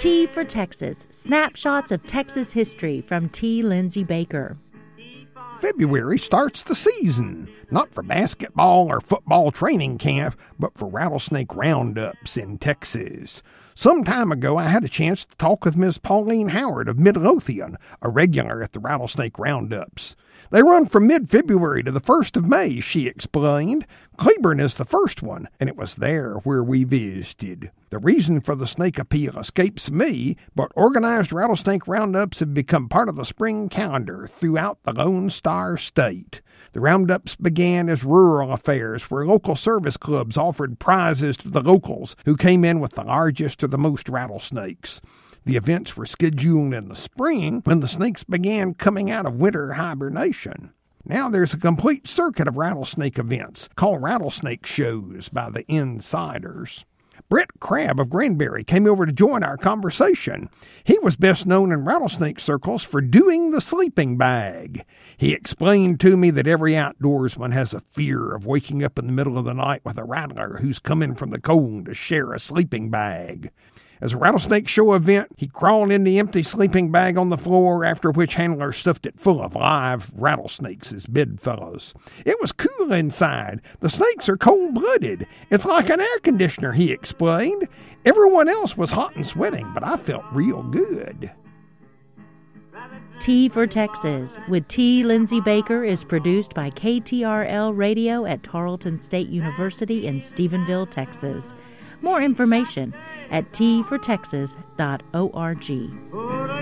T for Texas Snapshots of Texas History from T. Lindsay Baker. February starts the season, not for basketball or football training camp, but for rattlesnake roundups in Texas. Some time ago, I had a chance to talk with Miss Pauline Howard of Midlothian, a regular at the rattlesnake roundups. They run from mid February to the 1st of May, she explained. Cleburne is the first one, and it was there where we visited. The reason for the snake appeal escapes me, but organized rattlesnake roundups have become part of the spring calendar throughout the Lone Star State. The roundups began as rural affairs where local service clubs offered prizes to the locals who came in with the largest or the most rattlesnakes. The events were scheduled in the spring when the snakes began coming out of winter hibernation. Now there's a complete circuit of rattlesnake events called rattlesnake shows by the insiders. Brett Crabb of Granbury came over to join our conversation. He was best known in rattlesnake circles for doing the sleeping bag. He explained to me that every outdoorsman has a fear of waking up in the middle of the night with a rattler who's come in from the cold to share a sleeping bag. As a rattlesnake show event, he crawled in the empty sleeping bag on the floor, after which Handler stuffed it full of live rattlesnakes as bedfellows. It was cool inside. The snakes are cold blooded. It's like an air conditioner, he explained. Everyone else was hot and sweating, but I felt real good. T for Texas with T. Lindsay Baker is produced by KTRL Radio at Tarleton State University in Stephenville, Texas. More information at tfortexas.org.